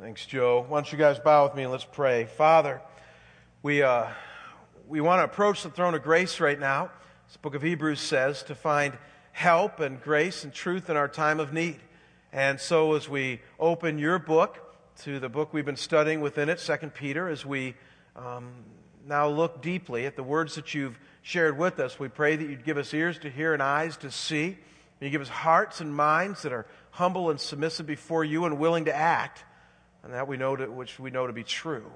Thanks, Joe. Why don't you guys bow with me and let's pray. Father, we, uh, we want to approach the throne of grace right now, as the book of Hebrews says, to find help and grace and truth in our time of need. And so as we open your book to the book we've been studying within it, 2 Peter, as we um, now look deeply at the words that you've shared with us, we pray that you'd give us ears to hear and eyes to see. You give us hearts and minds that are humble and submissive before you and willing to act, and that we know to, which we know to be true.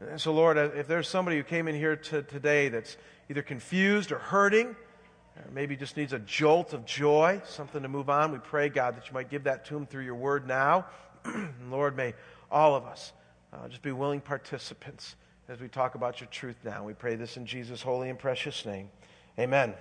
And so, Lord, if there's somebody who came in here to, today that's either confused or hurting, or maybe just needs a jolt of joy, something to move on, we pray, God, that you might give that to them through your word now. Lord, may all of us uh, just be willing participants as we talk about your truth now. We pray this in Jesus' holy and precious name. Amen.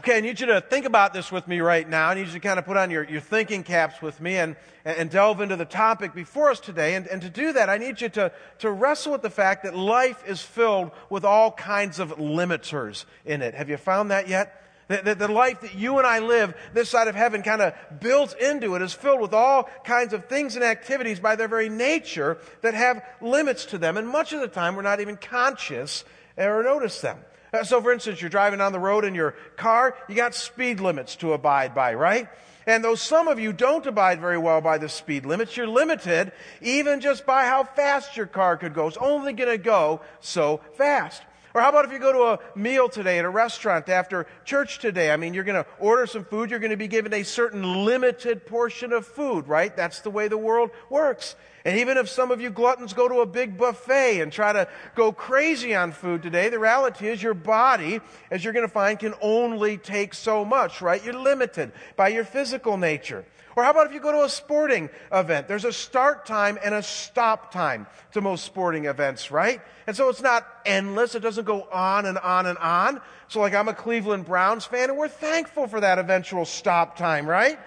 Okay, I need you to think about this with me right now. I need you to kind of put on your, your thinking caps with me and, and delve into the topic before us today. And, and to do that, I need you to, to wrestle with the fact that life is filled with all kinds of limiters in it. Have you found that yet? The, the, life that you and I live this side of heaven kind of built into it is filled with all kinds of things and activities by their very nature that have limits to them. And much of the time, we're not even conscious or notice them. So, for instance, you're driving down the road in your car, you got speed limits to abide by, right? And though some of you don't abide very well by the speed limits, you're limited even just by how fast your car could go. It's only going to go so fast. Or how about if you go to a meal today at a restaurant after church today? I mean, you're going to order some food, you're going to be given a certain limited portion of food, right? That's the way the world works. And even if some of you gluttons go to a big buffet and try to go crazy on food today, the reality is your body, as you're going to find, can only take so much, right? You're limited by your physical nature. Or how about if you go to a sporting event? There's a start time and a stop time to most sporting events, right? And so it's not endless. It doesn't go on and on and on. So like I'm a Cleveland Browns fan and we're thankful for that eventual stop time, right?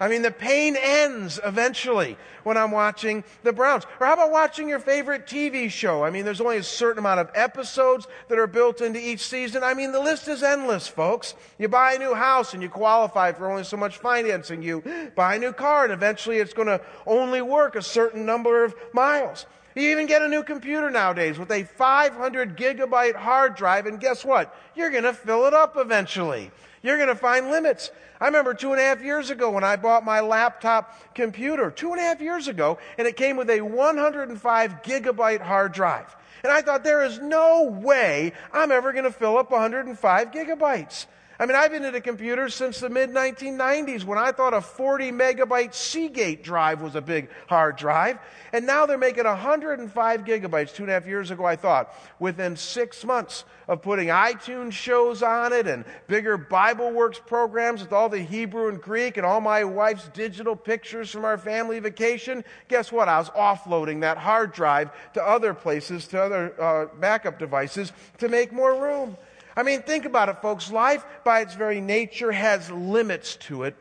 I mean, the pain ends eventually when I'm watching the Browns. Or how about watching your favorite TV show? I mean, there's only a certain amount of episodes that are built into each season. I mean, the list is endless, folks. You buy a new house and you qualify for only so much financing. You buy a new car and eventually it's going to only work a certain number of miles. You even get a new computer nowadays with a 500 gigabyte hard drive, and guess what? You're going to fill it up eventually. You're going to find limits. I remember two and a half years ago when I bought my laptop computer, two and a half years ago, and it came with a 105 gigabyte hard drive. And I thought, there is no way I'm ever going to fill up 105 gigabytes. I mean, I've been into computers since the mid 1990s when I thought a 40 megabyte Seagate drive was a big hard drive. And now they're making 105 gigabytes. Two and a half years ago, I thought, within six months of putting iTunes shows on it and bigger Bible Works programs with all the Hebrew and Greek and all my wife's digital pictures from our family vacation, guess what? I was offloading that hard drive to other places, to other uh, backup devices to make more room. I mean, think about it, folks. Life, by its very nature, has limits to it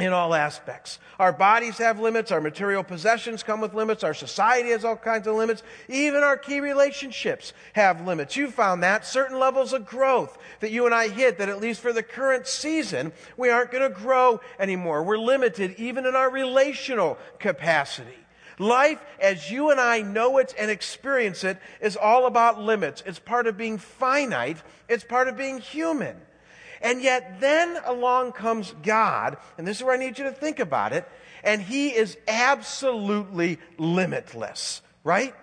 in all aspects. Our bodies have limits, our material possessions come with limits, our society has all kinds of limits, even our key relationships have limits. You found that certain levels of growth that you and I hit that at least for the current season, we aren't going to grow anymore. We're limited even in our relational capacity. Life, as you and I know it and experience it, is all about limits. It's part of being finite, it's part of being human. And yet, then along comes God, and this is where I need you to think about it, and He is absolutely limitless, right?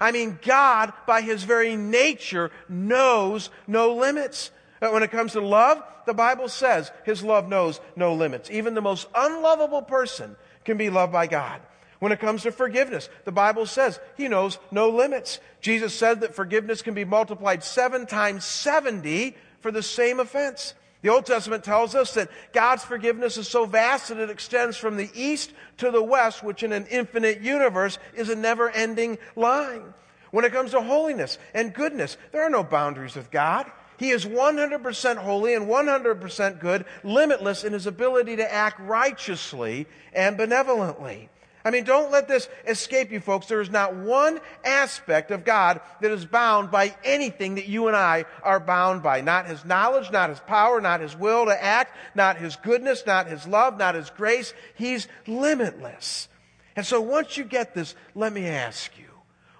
I mean, God, by His very nature, knows no limits. But when it comes to love, the Bible says His love knows no limits. Even the most unlovable person can be loved by God. When it comes to forgiveness, the Bible says he knows no limits. Jesus said that forgiveness can be multiplied seven times 70 for the same offense. The Old Testament tells us that God's forgiveness is so vast that it extends from the east to the west, which in an infinite universe is a never ending line. When it comes to holiness and goodness, there are no boundaries with God. He is 100% holy and 100% good, limitless in his ability to act righteously and benevolently. I mean, don't let this escape you, folks. There is not one aspect of God that is bound by anything that you and I are bound by. Not His knowledge, not His power, not His will to act, not His goodness, not His love, not His grace. He's limitless. And so once you get this, let me ask you,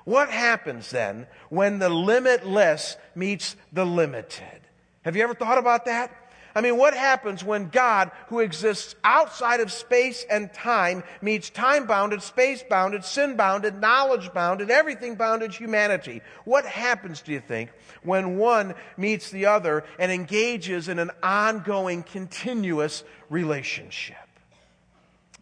what happens then when the limitless meets the limited? Have you ever thought about that? I mean, what happens when God, who exists outside of space and time, meets time bounded, space bounded, sin bounded, knowledge bounded, everything bounded humanity? What happens, do you think, when one meets the other and engages in an ongoing, continuous relationship?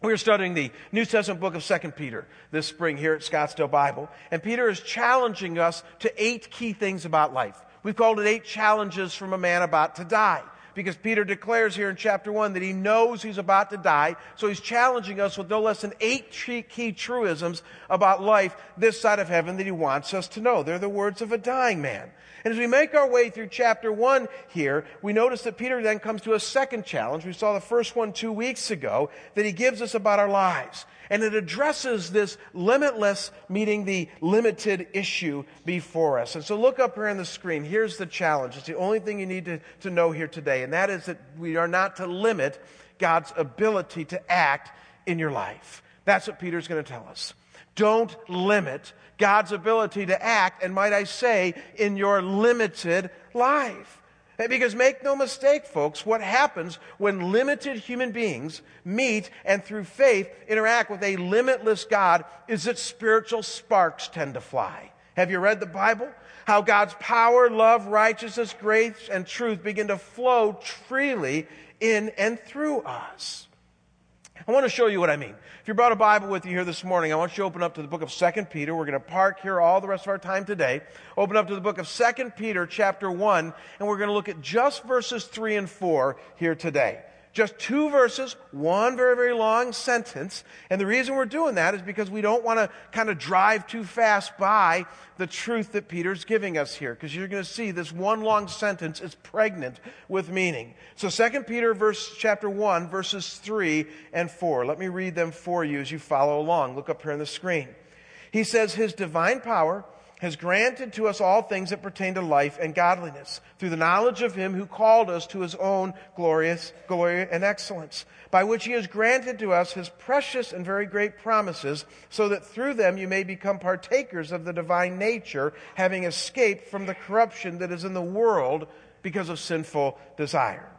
We're studying the New Testament book of 2 Peter this spring here at Scottsdale Bible, and Peter is challenging us to eight key things about life. We've called it eight challenges from a man about to die because Peter declares here in chapter 1 that he knows he's about to die. So he's challenging us with no less than eight key truisms about life this side of heaven that he wants us to know. They're the words of a dying man. And as we make our way through chapter 1 here, we notice that Peter then comes to a second challenge. We saw the first one two weeks ago that he gives us about our lives. And it addresses this limitless meeting the limited issue before us. And so look up here on the screen. Here's the challenge. It's the only thing you need to, to know here today. And that is that we are not to limit God's ability to act in your life. That's what Peter's going to tell us. Don't limit God's ability to act, and might I say, in your limited life. Because make no mistake, folks, what happens when limited human beings meet and through faith interact with a limitless God is that spiritual sparks tend to fly. Have you read the Bible? How God's power, love, righteousness, grace, and truth begin to flow freely in and through us. I want to show you what I mean. If you brought a Bible with you here this morning, I want you to open up to the book of 2 Peter. We're going to park here all the rest of our time today. Open up to the book of 2 Peter, chapter 1, and we're going to look at just verses 3 and 4 here today. Just two verses, one very, very long sentence. And the reason we're doing that is because we don't want to kind of drive too fast by the truth that Peter's giving us here. Because you're going to see this one long sentence is pregnant with meaning. So 2 Peter verse chapter 1, verses 3 and 4. Let me read them for you as you follow along. Look up here on the screen. He says, His divine power has granted to us all things that pertain to life and godliness through the knowledge of him who called us to his own glorious glory and excellence by which he has granted to us his precious and very great promises so that through them you may become partakers of the divine nature having escaped from the corruption that is in the world because of sinful desire.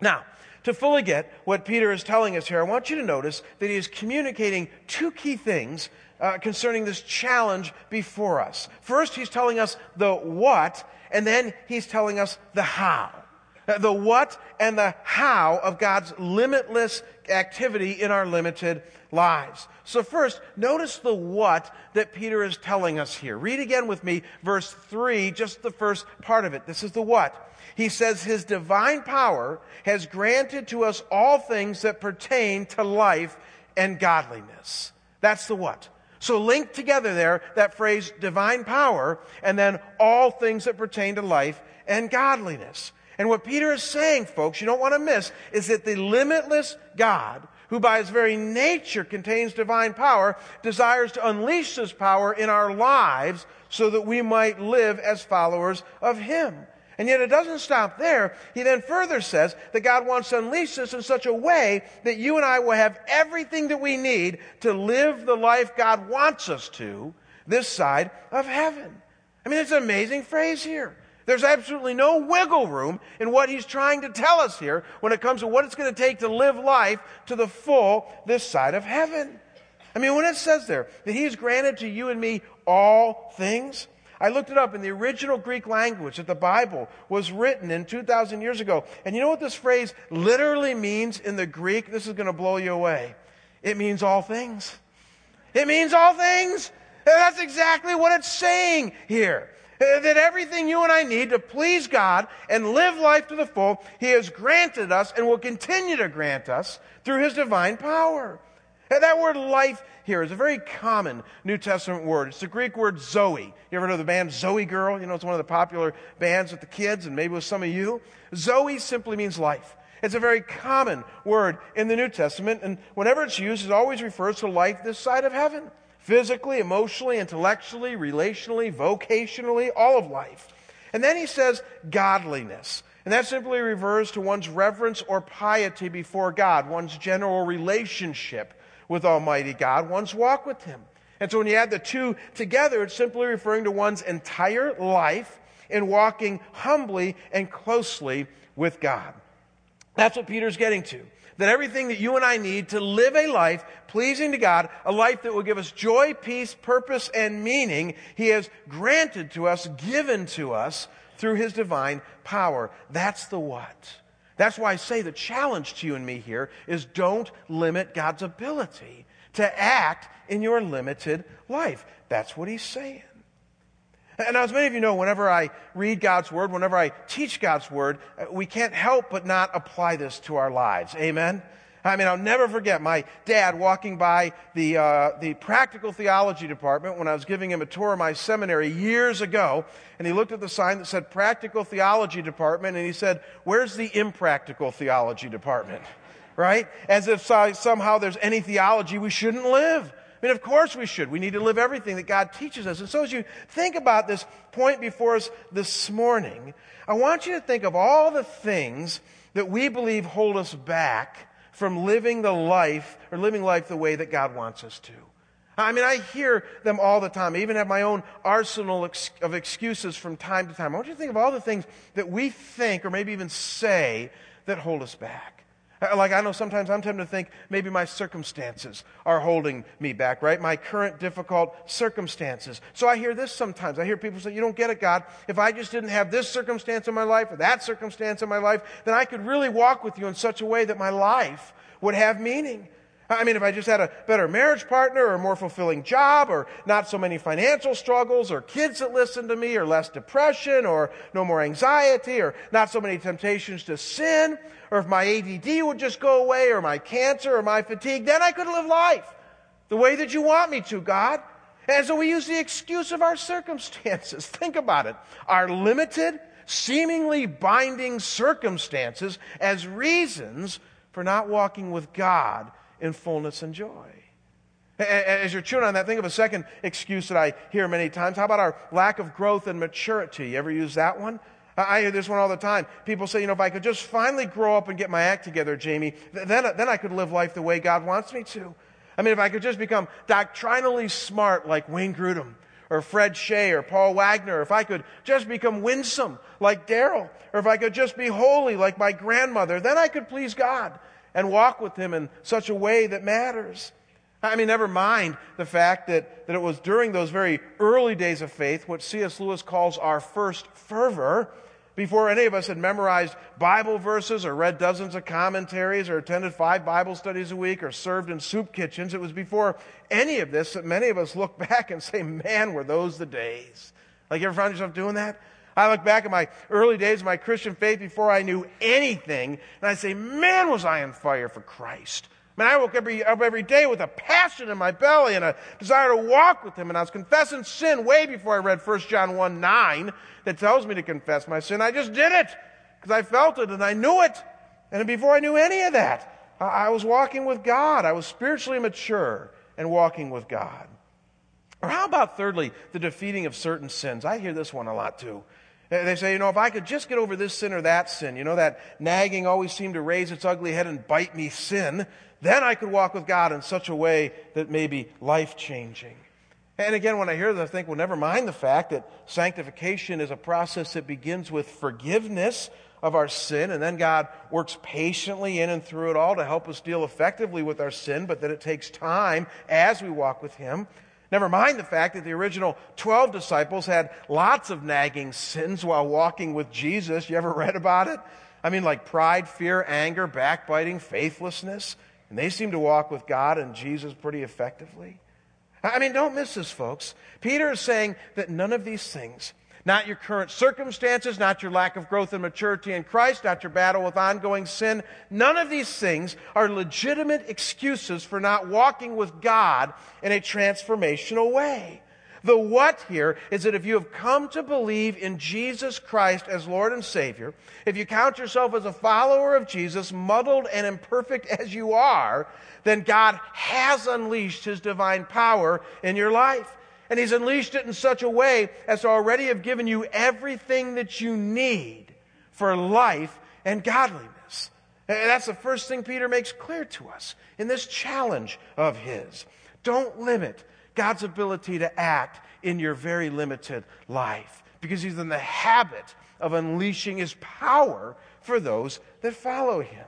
Now to fully get what Peter is telling us here, I want you to notice that he is communicating two key things uh, concerning this challenge before us. First, he's telling us the what, and then he's telling us the how. Uh, the what and the how of God's limitless activity in our limited lives. So, first, notice the what that Peter is telling us here. Read again with me verse 3, just the first part of it. This is the what. He says, His divine power has granted to us all things that pertain to life and godliness. That's the what. So link together there that phrase divine power and then all things that pertain to life and godliness. And what Peter is saying, folks, you don't want to miss, is that the limitless God, who by his very nature contains divine power, desires to unleash this power in our lives so that we might live as followers of him. And yet it doesn't stop there. He then further says that God wants to unleash this in such a way that you and I will have everything that we need to live the life God wants us to this side of heaven. I mean, it's an amazing phrase here. There's absolutely no wiggle room in what he's trying to tell us here when it comes to what it's going to take to live life to the full this side of heaven. I mean, when it says there that he has granted to you and me all things, I looked it up in the original Greek language that the Bible was written in 2,000 years ago. And you know what this phrase literally means in the Greek? This is going to blow you away. It means all things. It means all things. And that's exactly what it's saying here. Uh, that everything you and I need to please God and live life to the full, He has granted us and will continue to grant us through His divine power. And that word life here is a very common New Testament word. It's the Greek word Zoe. You ever know the band Zoe Girl? You know, it's one of the popular bands with the kids and maybe with some of you. Zoe simply means life. It's a very common word in the New Testament, and whenever it's used, it always refers to life this side of heaven physically, emotionally, intellectually, relationally, vocationally, all of life. And then he says godliness. And that simply refers to one's reverence or piety before God, one's general relationship with Almighty God, one's walk with Him. And so when you add the two together, it's simply referring to one's entire life in walking humbly and closely with God. That's what Peter's getting to. That everything that you and I need to live a life pleasing to God, a life that will give us joy, peace, purpose, and meaning, He has granted to us, given to us through His divine power. That's the what. That's why I say the challenge to you and me here is don't limit God's ability to act in your limited life. That's what He's saying. And as many of you know, whenever I read God's Word, whenever I teach God's Word, uh, we can't help but not apply this to our lives. Amen? I mean, I'll never forget my dad walking by the, uh, the practical theology department when I was giving him a tour of my seminary years ago. And he looked at the sign that said practical theology department and he said, Where's the impractical theology department? Right? As if somehow there's any theology we shouldn't live. I mean, of course we should. We need to live everything that God teaches us. And so as you think about this point before us this morning, I want you to think of all the things that we believe hold us back from living the life or living life the way that God wants us to. I mean, I hear them all the time. I even have my own arsenal of excuses from time to time. I want you to think of all the things that we think or maybe even say that hold us back. Like I know sometimes I'm tempted to think maybe my circumstances are holding me back, right? My current difficult circumstances. So I hear this sometimes. I hear people say, you don't get it, God. If I just didn't have this circumstance in my life or that circumstance in my life, then I could really walk with you in such a way that my life would have meaning. I mean, if I just had a better marriage partner or a more fulfilling job or not so many financial struggles or kids that listen to me or less depression or no more anxiety or not so many temptations to sin or if my ADD would just go away or my cancer or my fatigue, then I could live life the way that you want me to, God. And so we use the excuse of our circumstances. Think about it. Our limited, seemingly binding circumstances as reasons for not walking with God in fullness and joy. As you're chewing on that, think of a second excuse that I hear many times. How about our lack of growth and maturity? You ever use that one? I hear this one all the time. People say, you know, if I could just finally grow up and get my act together, Jamie, then, uh, then I could live life the way God wants me to. I mean, if I could just become doctrinally smart like Wayne Grudem or Fred Shea or Paul Wagner, if I could just become winsome like Daryl, or if I could just be holy like my grandmother, then I could please God and walk with Him in such a way that matters. I mean, never mind the fact that, that it was during those very early days of faith, what C.S. Lewis calls our first fervor, before any of us had memorized Bible verses or read dozens of commentaries or attended five Bible studies a week or served in soup kitchens. It was before any of this that many of us look back and say, man, were those the days. Like, you ever found yourself doing that? I look back at my early days of my Christian faith before I knew anything, and I say, man, was I on fire for Christ. Man, I woke every, up every day with a passion in my belly and a desire to walk with Him. And I was confessing sin way before I read 1 John 1 9 that tells me to confess my sin. I just did it because I felt it and I knew it. And before I knew any of that, I was walking with God. I was spiritually mature and walking with God. Or how about, thirdly, the defeating of certain sins? I hear this one a lot too. They say, you know, if I could just get over this sin or that sin, you know, that nagging always seemed to raise its ugly head and bite me sin, then I could walk with God in such a way that may be life changing. And again, when I hear this, I think, well, never mind the fact that sanctification is a process that begins with forgiveness of our sin, and then God works patiently in and through it all to help us deal effectively with our sin, but that it takes time as we walk with Him. Never mind the fact that the original 12 disciples had lots of nagging sins while walking with Jesus. You ever read about it? I mean, like pride, fear, anger, backbiting, faithlessness. And they seem to walk with God and Jesus pretty effectively. I mean, don't miss this, folks. Peter is saying that none of these things not your current circumstances, not your lack of growth and maturity in Christ, not your battle with ongoing sin. None of these things are legitimate excuses for not walking with God in a transformational way. The what here is that if you have come to believe in Jesus Christ as Lord and Savior, if you count yourself as a follower of Jesus, muddled and imperfect as you are, then God has unleashed His divine power in your life. And He's unleashed it in such a way as to already have given you everything that you need for life and godliness. And that's the first thing Peter makes clear to us in this challenge of his. Don't limit God's ability to act in your very limited life because he's in the habit of unleashing his power for those that follow him.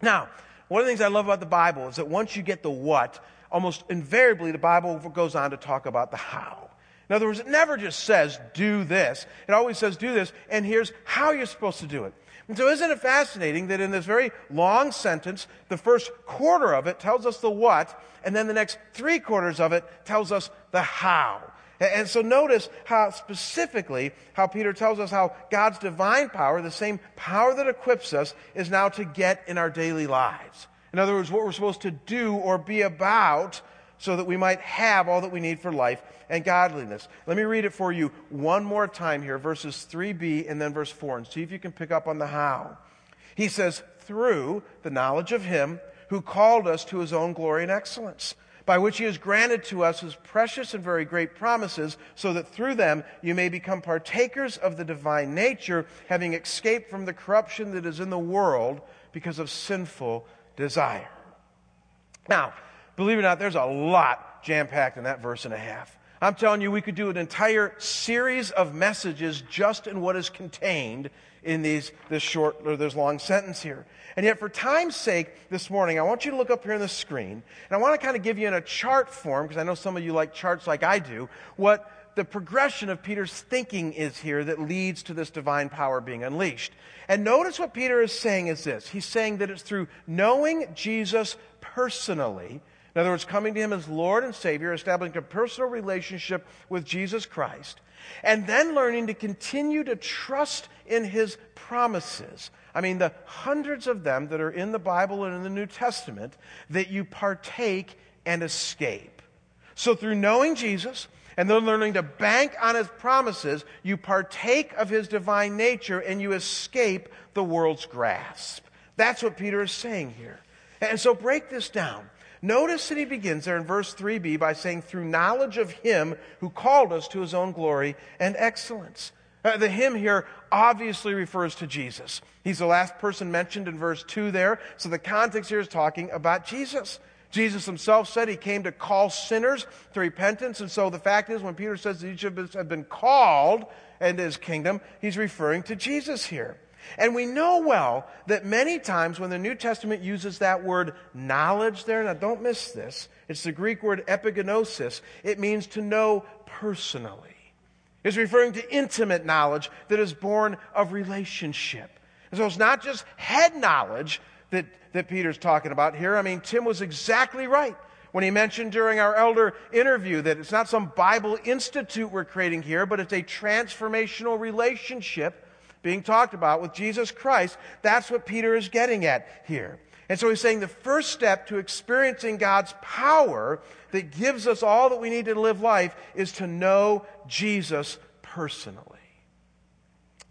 Now, one of the things I love about the Bible is that once you get the what, almost invariably the Bible goes on to talk about the how. In other words, it never just says, do this. It always says, do this, and here's how you're supposed to do it. And so, isn't it fascinating that in this very long sentence, the first quarter of it tells us the what, and then the next three quarters of it tells us the how. And so notice how specifically how Peter tells us how God's divine power, the same power that equips us, is now to get in our daily lives. In other words, what we're supposed to do or be about so that we might have all that we need for life and godliness. Let me read it for you one more time here, verses 3b and then verse 4, and see if you can pick up on the how. He says, through the knowledge of him who called us to his own glory and excellence, by which he has granted to us his precious and very great promises, so that through them you may become partakers of the divine nature, having escaped from the corruption that is in the world because of sinful desire. Now, believe it or not, there's a lot jam packed in that verse and a half. I'm telling you, we could do an entire series of messages just in what is contained in these, this short or this long sentence here. And yet, for time's sake, this morning, I want you to look up here on the screen, and I want to kind of give you in a chart form, because I know some of you like charts like I do, what the progression of Peter's thinking is here that leads to this divine power being unleashed. And notice what Peter is saying is this. He's saying that it's through knowing Jesus personally in other words, coming to Him as Lord and Savior, establishing a personal relationship with Jesus Christ, and then learning to continue to trust in His promises. I mean, the hundreds of them that are in the Bible and in the New Testament that you partake and escape. So, through knowing Jesus, and then learning to bank on his promises, you partake of his divine nature and you escape the world's grasp. That's what Peter is saying here. And so break this down. Notice that he begins there in verse 3b by saying, through knowledge of him who called us to his own glory and excellence. Uh, the him here obviously refers to Jesus. He's the last person mentioned in verse 2 there, so the context here is talking about Jesus. Jesus himself said he came to call sinners to repentance, and so the fact is, when Peter says that each of us have been called into his kingdom, he's referring to Jesus here. And we know well that many times when the New Testament uses that word knowledge there, now don't miss this, it's the Greek word epignosis, it means to know personally. It's referring to intimate knowledge that is born of relationship. And so it's not just head knowledge that, that Peter's talking about here. I mean, Tim was exactly right when he mentioned during our elder interview that it's not some Bible institute we're creating here, but it's a transformational relationship being talked about with Jesus Christ, that's what Peter is getting at here. And so he's saying the first step to experiencing God's power that gives us all that we need to live life is to know Jesus personally.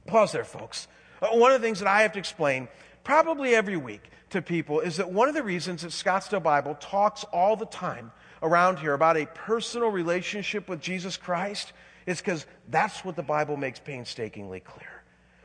Pause there, folks. Uh, one of the things that I have to explain probably every week to people is that one of the reasons that Scottsdale Bible talks all the time around here about a personal relationship with Jesus Christ is because that's what the Bible makes painstakingly clear.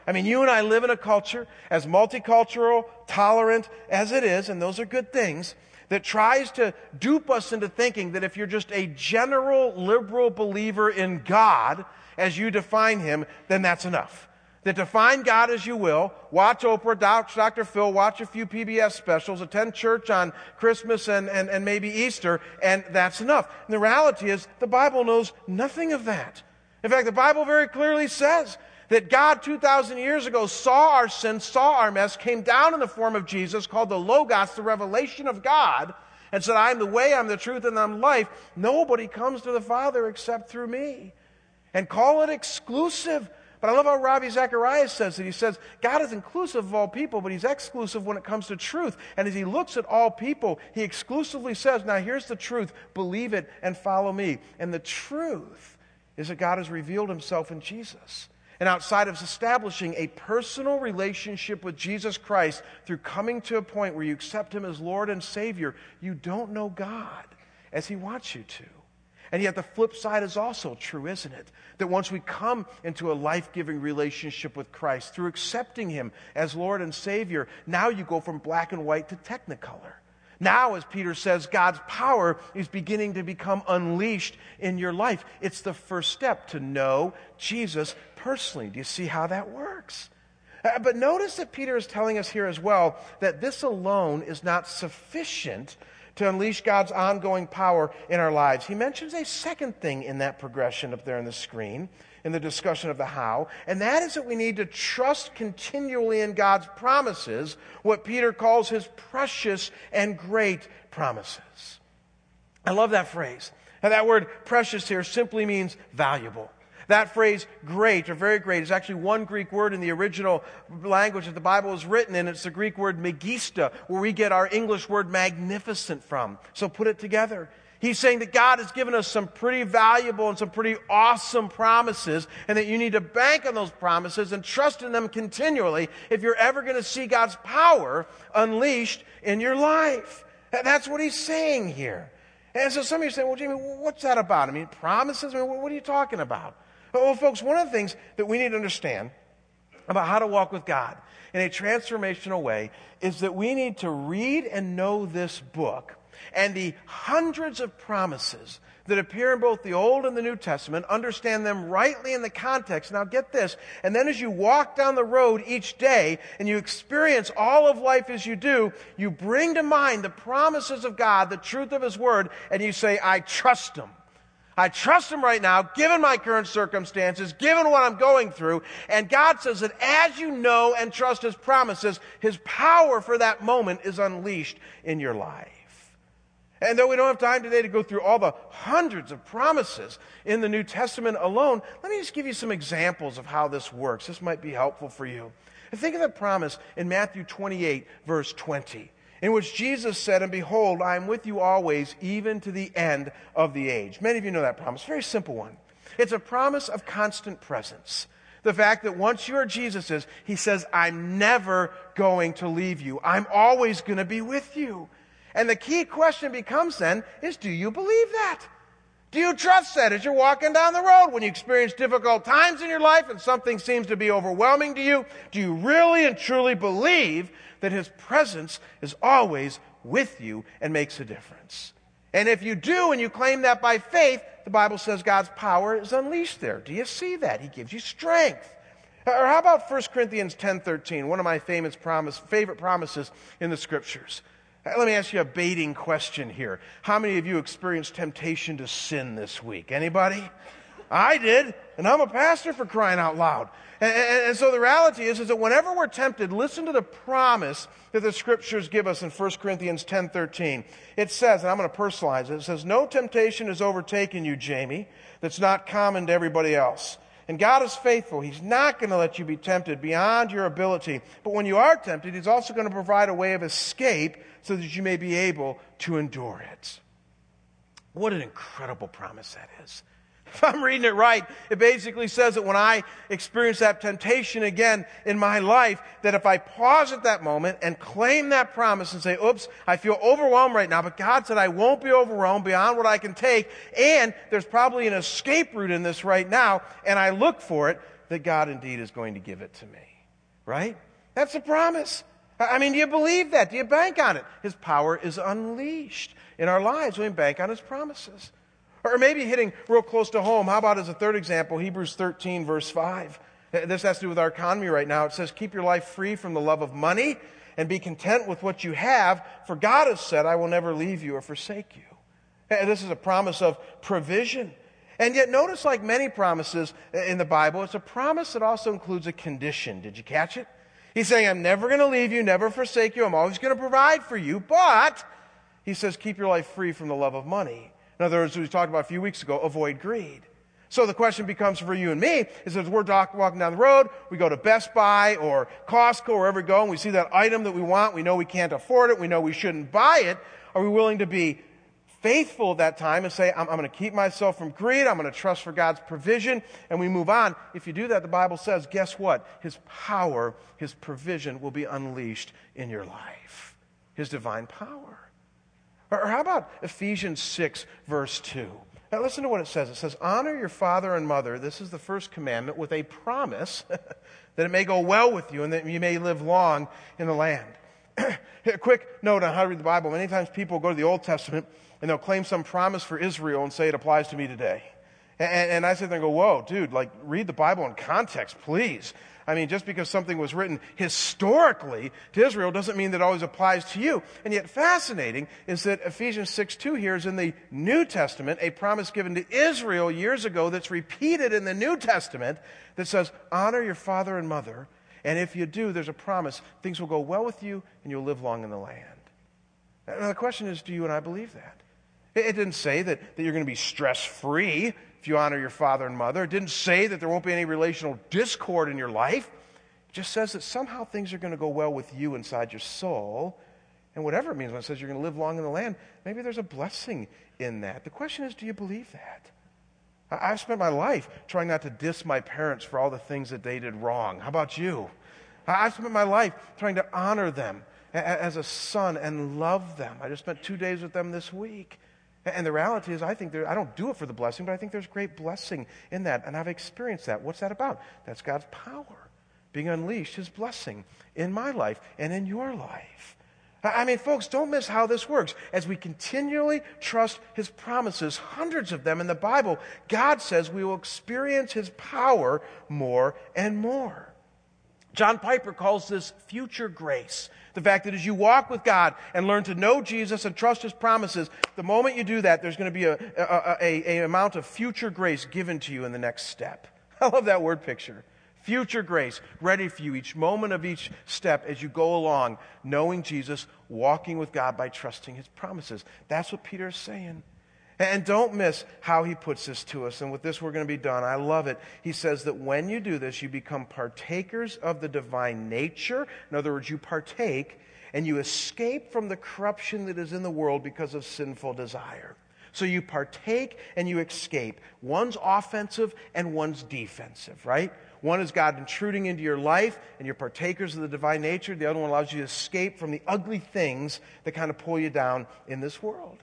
I mean, you and I live in a culture as multicultural, tolerant as it is, and those are good things, that tries to dupe us into thinking that if you're just a general liberal believer in God, as you define him, then that's enough. That define God as you will, watch Oprah, Dr. Phil, watch a few PBS specials, attend church on Christmas and, and, and maybe Easter, and that's enough. And the reality is, the Bible knows nothing of that. In fact, the Bible very clearly says that God 2,000 years ago saw our sin, saw our mess, came down in the form of Jesus, called the Logos, the revelation of God, and said, I'm the way, I'm the truth, and I'm life. Nobody comes to the Father except through me. And call it exclusive. But I love how Ravi Zacharias says it. He says, God is inclusive of all people, but he's exclusive when it comes to truth. And as he looks at all people, he exclusively says, Now here's the truth. Believe it and follow me. And the truth is that God has revealed himself in Jesus and outside of establishing a personal relationship with Jesus Christ through coming to a point where you accept Him as Lord and Savior, you don't know God as He wants you to. And yet, the flip side is also true, isn't it? That once we come into a life giving relationship with Christ through accepting Him as Lord and Savior, now you go from black and white to technicolor. Now, as Peter says, God's power is beginning to become unleashed in your life. It's the first step to know Jesus personally. Do you see how that works? Uh, but notice that Peter is telling us here as well that this alone is not sufficient to unleash God's ongoing power in our lives. He mentions a second thing in that progression up there on the screen in the discussion of the how, and that is that we need to trust continually in God's promises, what Peter calls his precious and great promises. I love that phrase. Now, that word precious here simply means valuable. That phrase, great or very great, is actually one Greek word in the original language that the Bible is written in. It's the Greek word megista, where we get our English word magnificent from. So put it together. He's saying that God has given us some pretty valuable and some pretty awesome promises, and that you need to bank on those promises and trust in them continually if you're ever going to see God's power unleashed in your life. That's what he's saying here. And so some of you say, well, Jamie, what's that about? I mean, promises? I mean, what are you talking about? Well, folks, one of the things that we need to understand about how to walk with God in a transformational way is that we need to read and know this book and the hundreds of promises that appear in both the Old and the New Testament, understand them rightly in the context. Now get this. And then as you walk down the road each day and you experience all of life as you do, you bring to mind the promises of God, the truth of His Word, and you say, I trust Him. I trust Him right now, given my current circumstances, given what I'm going through. And God says that as you know and trust His promises, His power for that moment is unleashed in your life. And though we don't have time today to go through all the hundreds of promises in the New Testament alone, let me just give you some examples of how this works. This might be helpful for you. think of the promise in Matthew 28, verse 20 in which Jesus said, And behold, I am with you always, even to the end of the age. Many of you know that promise. Very simple one. It's a promise of constant presence. The fact that once you are Jesus's, He says, I'm never going to leave you. I'm always going to be with you. And the key question becomes then is do you believe that? Do you trust that as you're walking down the road when you experience difficult times in your life and something seems to be overwhelming to you? Do you really and truly believe that His presence is always with you and makes a difference? And if you do and you claim that by faith, the Bible says God's power is unleashed there. Do you see that? He gives you strength. Uh, or how about 1 Corinthians 10:13, one of my famous promise, favorite promises in the scriptures? Let me ask you a baiting question here. How many of you experienced temptation to sin this week? Anybody? I did, and I'm a pastor for crying out loud. And, and, and, so the reality is, is that whenever we're tempted, listen to the promise that the scriptures give us in 1 Corinthians 10 13. It says, and I'm going to personalize it, it says, No temptation has overtaken you, Jamie, that's not common to everybody else. And God is faithful. He's not going to let you be tempted beyond your ability. But when you are tempted, He's also going to provide a way of escape so that you may be able to endure it. What an incredible promise that is. If I'm reading it right, it basically says that when I experience that temptation again in my life, that if I pause at that moment and claim that promise and say, oops, I feel overwhelmed right now, but God said I won't be overwhelmed beyond what I can take, and there's probably an escape route in this right now, and I look for it, that God indeed is going to give it to me. Right? That's a promise. I mean, do you believe that? Do you bank on it? His power is unleashed in our lives when we bank on His promises. Or maybe hitting real close to home, how about as a third example, Hebrews 13, verse 5. This has to do with our economy right now. It says, Keep your life free from the love of money and be content with what you have, for God has said, I will never leave you or forsake you. And this is a promise of provision. And yet, notice, like many promises in the Bible, it's a promise that also includes a condition. Did you catch it? He's saying, I'm never going to leave you, never forsake you, I'm always going to provide for you, but he says, keep your life free from the love of money. In other words, we talked about a few weeks ago, avoid greed. So the question becomes for you and me is as we're walking down the road, we go to Best Buy or Costco or wherever we go, and we see that item that we want, we know we can't afford it, we know we shouldn't buy it. Are we willing to be faithful at that time and say, I'm, I'm going to keep myself from greed. I'm going to trust for God's provision. And we move on. If you do that, the Bible says, guess what? His power, His provision will be unleashed in your life. His divine power. Or, how about Ephesians 6, verse 2? Now, listen to what it says. It says, Honor your father and mother. This is the first commandment with a promise that it may go well with you and that you may live long in the land. a quick note on how to read the Bible. Many times people go to the Old Testament and they'll claim some promise for Israel and say it applies to me today. And, and I sit there and go, whoa, dude, like, read the Bible in context, please. I mean, just because something was written historically to Israel doesn't mean that it always applies to you. And yet, fascinating is that Ephesians 6 2 here is in the New Testament, a promise given to Israel years ago that's repeated in the New Testament that says, Honor your father and mother. And if you do, there's a promise things will go well with you and you'll live long in the land. Now, the question is, do you and I believe that? It didn't say that, that you're going to be stress free if you honor your father and mother. It didn't say that there won't be any relational discord in your life. It just says that somehow things are going to go well with you inside your soul. And whatever it means when it says you're going to live long in the land, maybe there's a blessing in that. The question is, do you believe that? I've spent my life trying not to diss my parents for all the things that they did wrong. How about you? I've spent my life trying to honor them as a son and love them. I just spent two days with them this week. And the reality is, I think there, I don't do it for the blessing, but I think there's great blessing in that. And I've experienced that. What's that about? That's God's power being unleashed, His blessing in my life and in your life. I mean, folks, don't miss how this works. As we continually trust His promises, hundreds of them in the Bible, God says we will experience His power more and more. John Piper calls this future grace. The fact that as you walk with God and learn to know Jesus and trust His promises, the moment you do that, there's going to be a, a, a, a amount of future grace given to you in the next step. I love that word picture. Future grace ready for you each moment of each step as you go along, knowing Jesus, walking with God by trusting His promises. That's what Peter is saying. And don't miss how he puts this to us. And with this, we're going to be done. I love it. He says that when you do this, you become partakers of the divine nature. In other words, you partake and you escape from the corruption that is in the world because of sinful desire. So you partake and you escape. One's offensive and one's defensive, right? One is God intruding into your life and you're partakers of the divine nature. The other one allows you to escape from the ugly things that kind of pull you down in this world.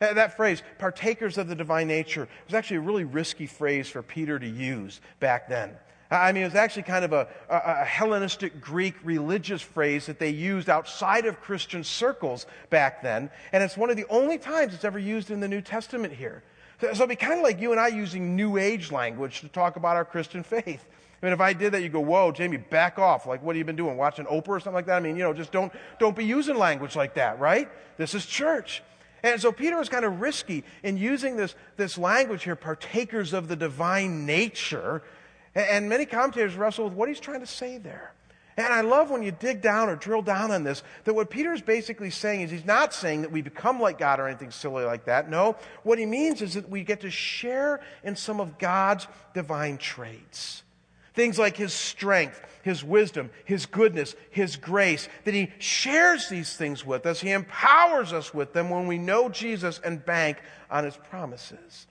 Uh, that phrase, partakers of the divine nature, was actually a really risky phrase for Peter to use back then. I mean, it was actually kind of a, a, Hellenistic Greek religious phrase that they used outside of Christian circles back then. And it's one of the only times it's ever used in the New Testament here. So, so it'd be kind of like you and I using New Age language to talk about our Christian faith. I mean, if I did that, you'd go, whoa, Jamie, back off. Like, what have you been doing? Watching Oprah or something like that? I mean, you know, just don't, don't be using language like that, right? This is church. And so Peter was kind of risky in using this, this language here, partakers of the divine nature. And many commentators wrestle with what he's trying to say there. And I love when you dig down or drill down on this, that what Peter is basically saying is he's not saying that we become like God or anything silly like that. No, what he means is that we get to share in some of God's divine traits. Things like his strength, his wisdom, his goodness, his grace, that he shares these things with us. He empowers us with them when we know Jesus and bank on his promises.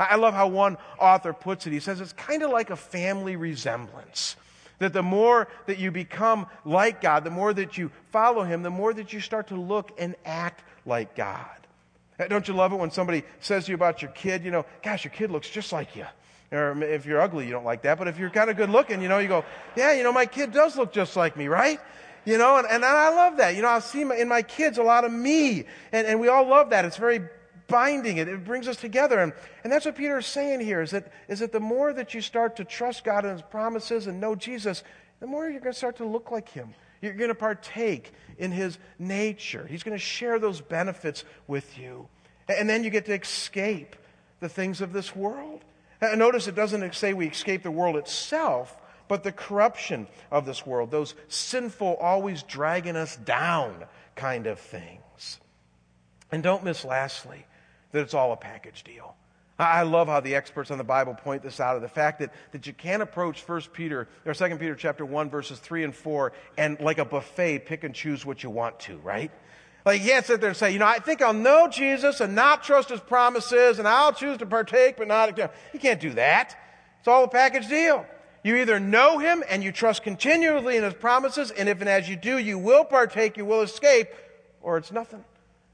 I love how one author puts it. He says it's kind of like a family resemblance. That the more that you become like God, the more that you follow Him, the more that you start to look and act like God. Don't you love it when somebody says to you about your kid, you know, gosh, your kid looks just like you. Or if you're ugly, you don't like that. But if you're kind of good looking, you know, you go, yeah, you know, my kid does look just like me, right? You know, and, and I love that. You know, I see in my kids a lot of me. And, and we all love that. It's very binding. It, it brings us together. And, and that's what Peter is saying here is that, is that the more that you start to trust God and his promises and know Jesus, the more you're going to start to look like him. You're going to partake in his nature. He's going to share those benefits with you. And then you get to escape the things of this world. Notice it doesn't say we escape the world itself, but the corruption of this world, those sinful, always dragging us down kind of things. And don't miss, lastly, that it's all a package deal. I love how the experts on the Bible point this out of the fact that, that you can't approach 1 Peter or 2 Peter chapter 1 verses 3 and 4 and like a buffet pick and choose what you want to, right? Like, you can't sit there and say, you know, I think I'll know Jesus and not trust his promises and I'll choose to partake, but not. You can't do that. It's all a package deal. You either know him and you trust continually in his promises, and if and as you do, you will partake, you will escape, or it's nothing.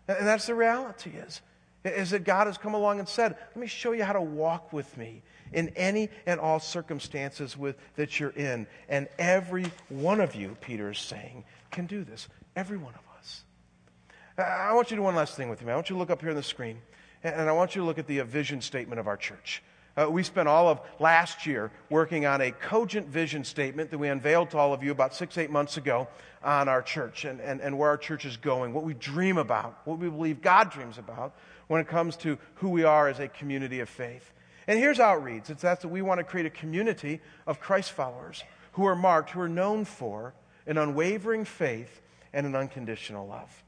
And that's the reality is. is that God has come along and said, Let me show you how to walk with me in any and all circumstances with, that you're in. And every one of you, Peter is saying, can do this. Every one of. I want you to do one last thing with me. I want you to look up here on the screen, and I want you to look at the vision statement of our church. Uh, we spent all of last year working on a cogent vision statement that we unveiled to all of you about six, eight months ago on our church and, and, and where our church is going, what we dream about, what we believe God dreams about when it comes to who we are as a community of faith. And here's how it reads it's that we want to create a community of Christ followers who are marked, who are known for an unwavering faith and an unconditional love.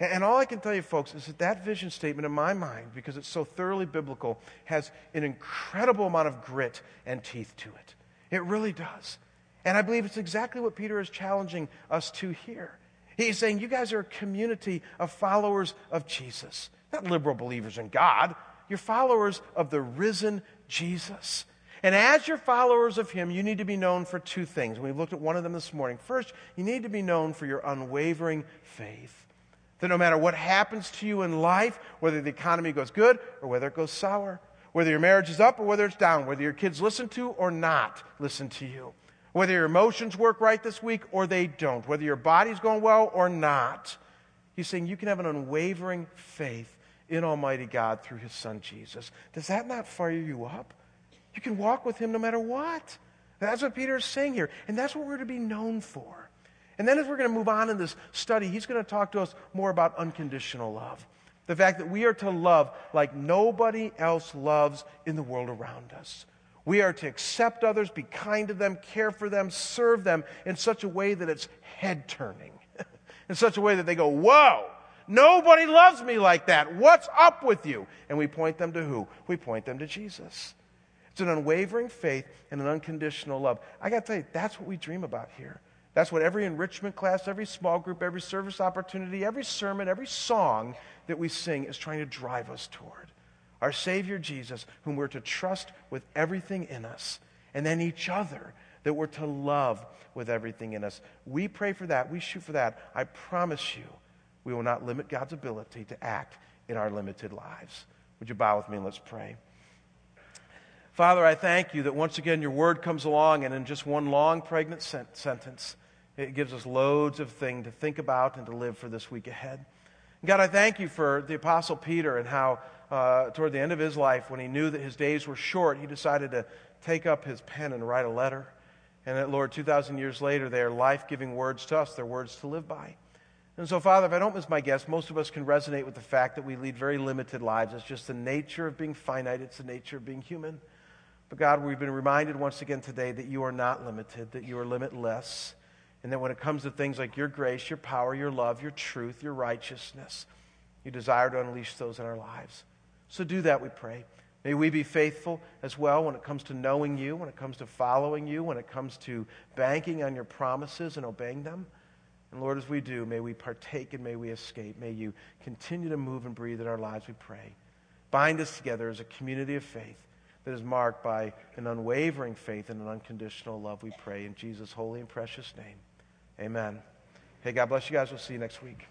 And all I can tell you, folks, is that that vision statement in my mind, because it's so thoroughly biblical, has an incredible amount of grit and teeth to it. It really does. And I believe it's exactly what Peter is challenging us to here. He's saying, You guys are a community of followers of Jesus, not liberal believers in God. You're followers of the risen Jesus. And as you're followers of him, you need to be known for two things. We've looked at one of them this morning. First, you need to be known for your unwavering faith. That no matter what happens to you in life, whether the economy goes good or whether it goes sour, whether your marriage is up or whether it's down, whether your kids listen to or not listen to you, whether your emotions work right this week or they don't, whether your body's going well or not, he's saying you can have an unwavering faith in Almighty God through his Son Jesus. Does that not fire you up? You can walk with him no matter what. That's what Peter is saying here. And that's what we're to be known for. And then as we're going to move on in this study, he's going to talk to us more about unconditional love. The fact that we are to love like nobody else loves in the world around us. We are to accept others, be kind to them, care for them, serve them in such a way that it's head turning, in such a way that they go, Whoa, nobody loves me like that. What's up with you? And we point them to who? We point them to Jesus. It's an unwavering faith and an unconditional love. I got to tell you, that's what we dream about here. That's what every enrichment class, every small group, every service opportunity, every sermon, every song that we sing is trying to drive us toward. Our Savior Jesus, whom we're to trust with everything in us, and then each other that we're to love with everything in us. We pray for that. We shoot for that. I promise you, we will not limit God's ability to act in our limited lives. Would you bow with me and let's pray? Father, I thank you that once again your word comes along and in just one long, pregnant sentence, it gives us loads of things to think about and to live for this week ahead. God, I thank you for the Apostle Peter and how, uh, toward the end of his life, when he knew that his days were short, he decided to take up his pen and write a letter. And that, Lord, 2,000 years later, they are life giving words to us. They're words to live by. And so, Father, if I don't miss my guess, most of us can resonate with the fact that we lead very limited lives. It's just the nature of being finite, it's the nature of being human. But, God, we've been reminded once again today that you are not limited, that you are limitless. And that when it comes to things like your grace, your power, your love, your truth, your righteousness, you desire to unleash those in our lives. So do that, we pray. May we be faithful as well when it comes to knowing you, when it comes to following you, when it comes to banking on your promises and obeying them. And Lord, as we do, may we partake and may we escape. May you continue to move and breathe in our lives, we pray. Bind us together as a community of faith that is marked by an unwavering faith and an unconditional love, we pray in Jesus' holy and precious name. Amen. Hey, God bless you guys. We'll see you next week.